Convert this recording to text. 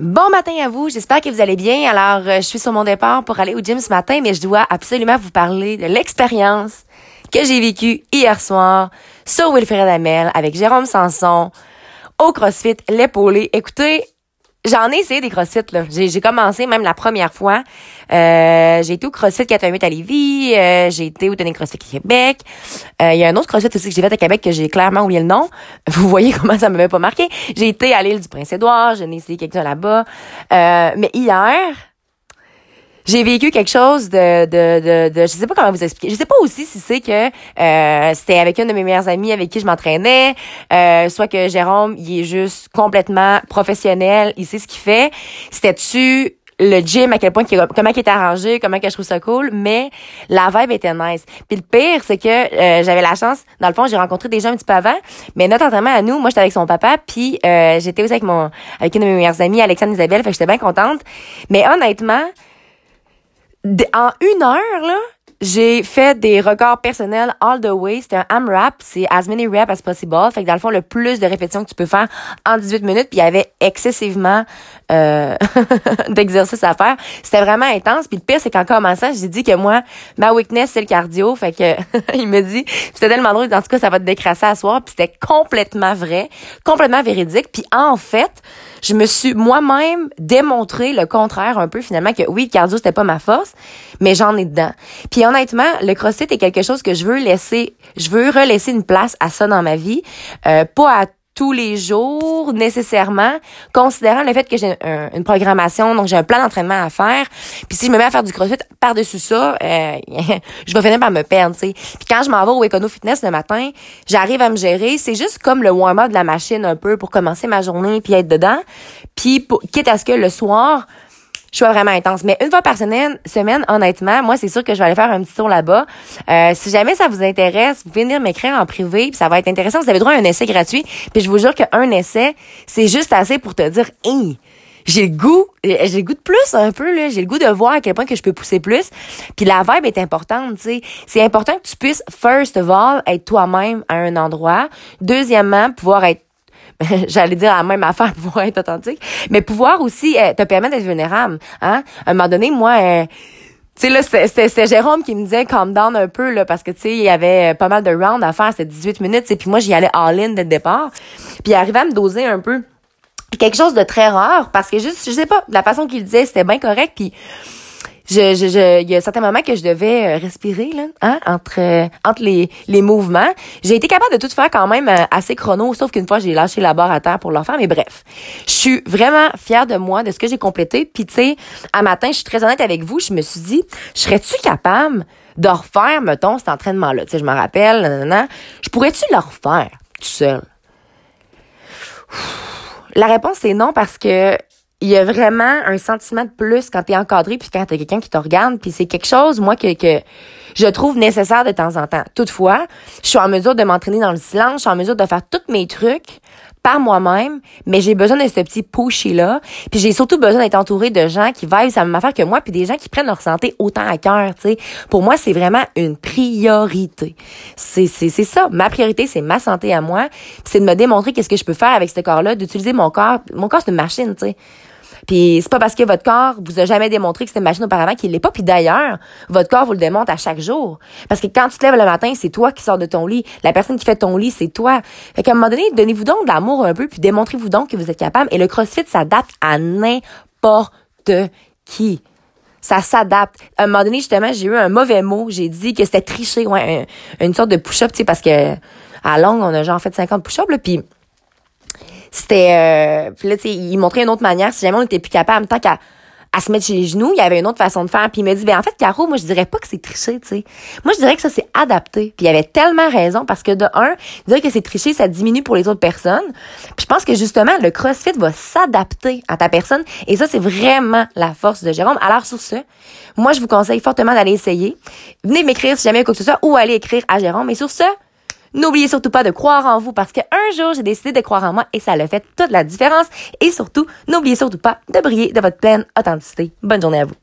Bon matin à vous, j'espère que vous allez bien. Alors, euh, je suis sur mon départ pour aller au gym ce matin, mais je dois absolument vous parler de l'expérience que j'ai vécue hier soir sur Wilfred Amel avec Jérôme Sanson au CrossFit l'épaulé. Écoutez, J'en ai essayé des CrossFit, là. J'ai commencé même la première fois. Euh, j'ai été au CrossFit 418 à Lévis. Euh, j'ai été au Tonic CrossFit Québec. Euh, il y a un autre CrossFit aussi que j'ai fait à Québec que j'ai clairement oublié le nom. Vous voyez comment ça m'avait pas marqué. J'ai été à l'île du Prince-Édouard. J'en ai essayé quelques-uns là-bas. mais hier, j'ai vécu quelque chose de, de, de, de, je sais pas comment vous expliquer. Je sais pas aussi si c'est que euh, c'était avec une de mes meilleures amies avec qui je m'entraînais, euh, soit que Jérôme, il est juste complètement professionnel, il sait ce qu'il fait. C'était-tu le gym, à quel point, comment il était arrangé, comment que je trouve ça cool, mais la vibe était nice. Puis le pire, c'est que euh, j'avais la chance, dans le fond, j'ai rencontré des gens un petit peu avant, mais notre entraînement à nous, moi, j'étais avec son papa, puis euh, j'étais aussi avec mon avec une de mes meilleures amies, Alexandre Isabelle, fait que j'étais bien contente. Mais honnêtement, en une heure, là, j'ai fait des records personnels all the way. C'était un AMRAP, c'est as many reps as possible. Fait que dans le fond, le plus de répétitions que tu peux faire en 18 minutes. Puis il y avait excessivement euh, d'exercices à faire. C'était vraiment intense. Puis le pire, c'est qu'en commençant, j'ai dit que moi, ma weakness, c'est le cardio. Fait que il me dit, c'était tellement drôle. En tout cas, ça va te décrasser à soir. Puis c'était complètement vrai, complètement véridique. Puis en fait, je me suis moi-même démontré le contraire un peu finalement que oui, le cardio c'était pas ma force, mais j'en ai dedans. Puis honnêtement, le CrossFit est quelque chose que je veux laisser, je veux relaisser une place à ça dans ma vie, euh, pas à tous les jours nécessairement, considérant le fait que j'ai une programmation, donc j'ai un plan d'entraînement à faire. Puis si je me mets à faire du crossfit par-dessus ça, euh, je vais finir par me perdre, tu sais. Puis quand je m'en vais au Econo Fitness le matin, j'arrive à me gérer. C'est juste comme le warm-up de la machine un peu pour commencer ma journée puis être dedans. Puis quitte à ce que le soir, je suis vraiment intense. Mais une fois par semaine, honnêtement, moi, c'est sûr que je vais aller faire un petit tour là-bas. Euh, si jamais ça vous intéresse, vous venir m'écrire en privé, puis ça va être intéressant. Vous avez droit à un essai gratuit. Puis je vous jure qu'un essai, c'est juste assez pour te dire, hey, j'ai le goût, j'ai le goût de plus un peu là, j'ai le goût de voir à quel point que je peux pousser plus. Puis la vibe est importante, tu sais. C'est important que tu puisses first of all être toi-même à un endroit. Deuxièmement, pouvoir être j'allais dire la même affaire, pouvoir être authentique, mais pouvoir aussi euh, te permettre d'être vulnérable. Hein? À un moment donné, moi, euh, tu sais là, c'était Jérôme qui me disait calm down un peu là, parce que tu sais, il y avait pas mal de rounds à faire, c'était 18 minutes, et puis moi j'y allais all-in dès le départ, puis il arrivait à me doser un peu quelque chose de très rare parce que juste, je sais pas, la façon qu'il disait, c'était bien correct, puis je, je, je, il y a certains moments que je devais euh, respirer là, hein, entre euh, entre les, les mouvements. J'ai été capable de tout faire quand même euh, assez chrono, sauf qu'une fois j'ai lâché la barre à terre pour le faire. Mais bref, je suis vraiment fière de moi, de ce que j'ai complété. Puis tu sais, à matin, je suis très honnête avec vous, je me suis dit, serais-tu capable de refaire, mettons, cet entraînement-là? Tu sais, je me rappelle, nanana, je pourrais-tu le refaire tout seul? La réponse est non parce que il y a vraiment un sentiment de plus quand t'es encadré puis quand t'as quelqu'un qui te regarde puis c'est quelque chose moi que que je trouve nécessaire de temps en temps. Toutefois, je suis en mesure de m'entraîner dans le silence, je suis en mesure de faire tous mes trucs par moi-même, mais j'ai besoin de ce petit pushy là, puis j'ai surtout besoin d'être entouré de gens qui vivent ça même affaire que moi puis des gens qui prennent leur santé autant à cœur, tu sais. Pour moi, c'est vraiment une priorité. C'est c'est c'est ça, ma priorité, c'est ma santé à moi, c'est de me démontrer qu'est-ce que je peux faire avec ce corps-là, d'utiliser mon corps. Mon corps c'est une machine, tu sais. Puis c'est pas parce que votre corps vous a jamais démontré que c'était une machine auparavant qu'il l'est pas. Puis d'ailleurs, votre corps vous le démontre à chaque jour. Parce que quand tu te lèves le matin, c'est toi qui sors de ton lit. La personne qui fait ton lit, c'est toi. Fait qu'à un moment donné, donnez-vous donc de l'amour un peu, puis démontrez-vous donc que vous êtes capable. Et le CrossFit s'adapte à n'importe qui ça s'adapte. À un moment donné, justement, j'ai eu un mauvais mot. J'ai dit que c'était tricher, ouais, une sorte de push-up, tu sais, parce que à longue, on a genre fait 50 push-ups, puis c'était euh, là tu sais il montrait une autre manière si jamais on était plus capable tant qu'à à se mettre chez les genoux, il y avait une autre façon de faire. Puis il m'a dit, ben en fait, Caro, moi je dirais pas que c'est tricher, tu sais. Moi je dirais que ça c'est adapté. Puis il avait tellement raison parce que de un, dire que c'est tricher, ça diminue pour les autres personnes. Puis je pense que justement le CrossFit va s'adapter à ta personne et ça c'est vraiment la force de Jérôme. Alors sur ce, moi je vous conseille fortement d'aller essayer. Venez m'écrire si jamais quoi que ce soit ou aller écrire à Jérôme. Et sur ce, N'oubliez surtout pas de croire en vous parce qu'un jour, j'ai décidé de croire en moi et ça a fait toute la différence. Et surtout, n'oubliez surtout pas de briller de votre pleine authenticité. Bonne journée à vous.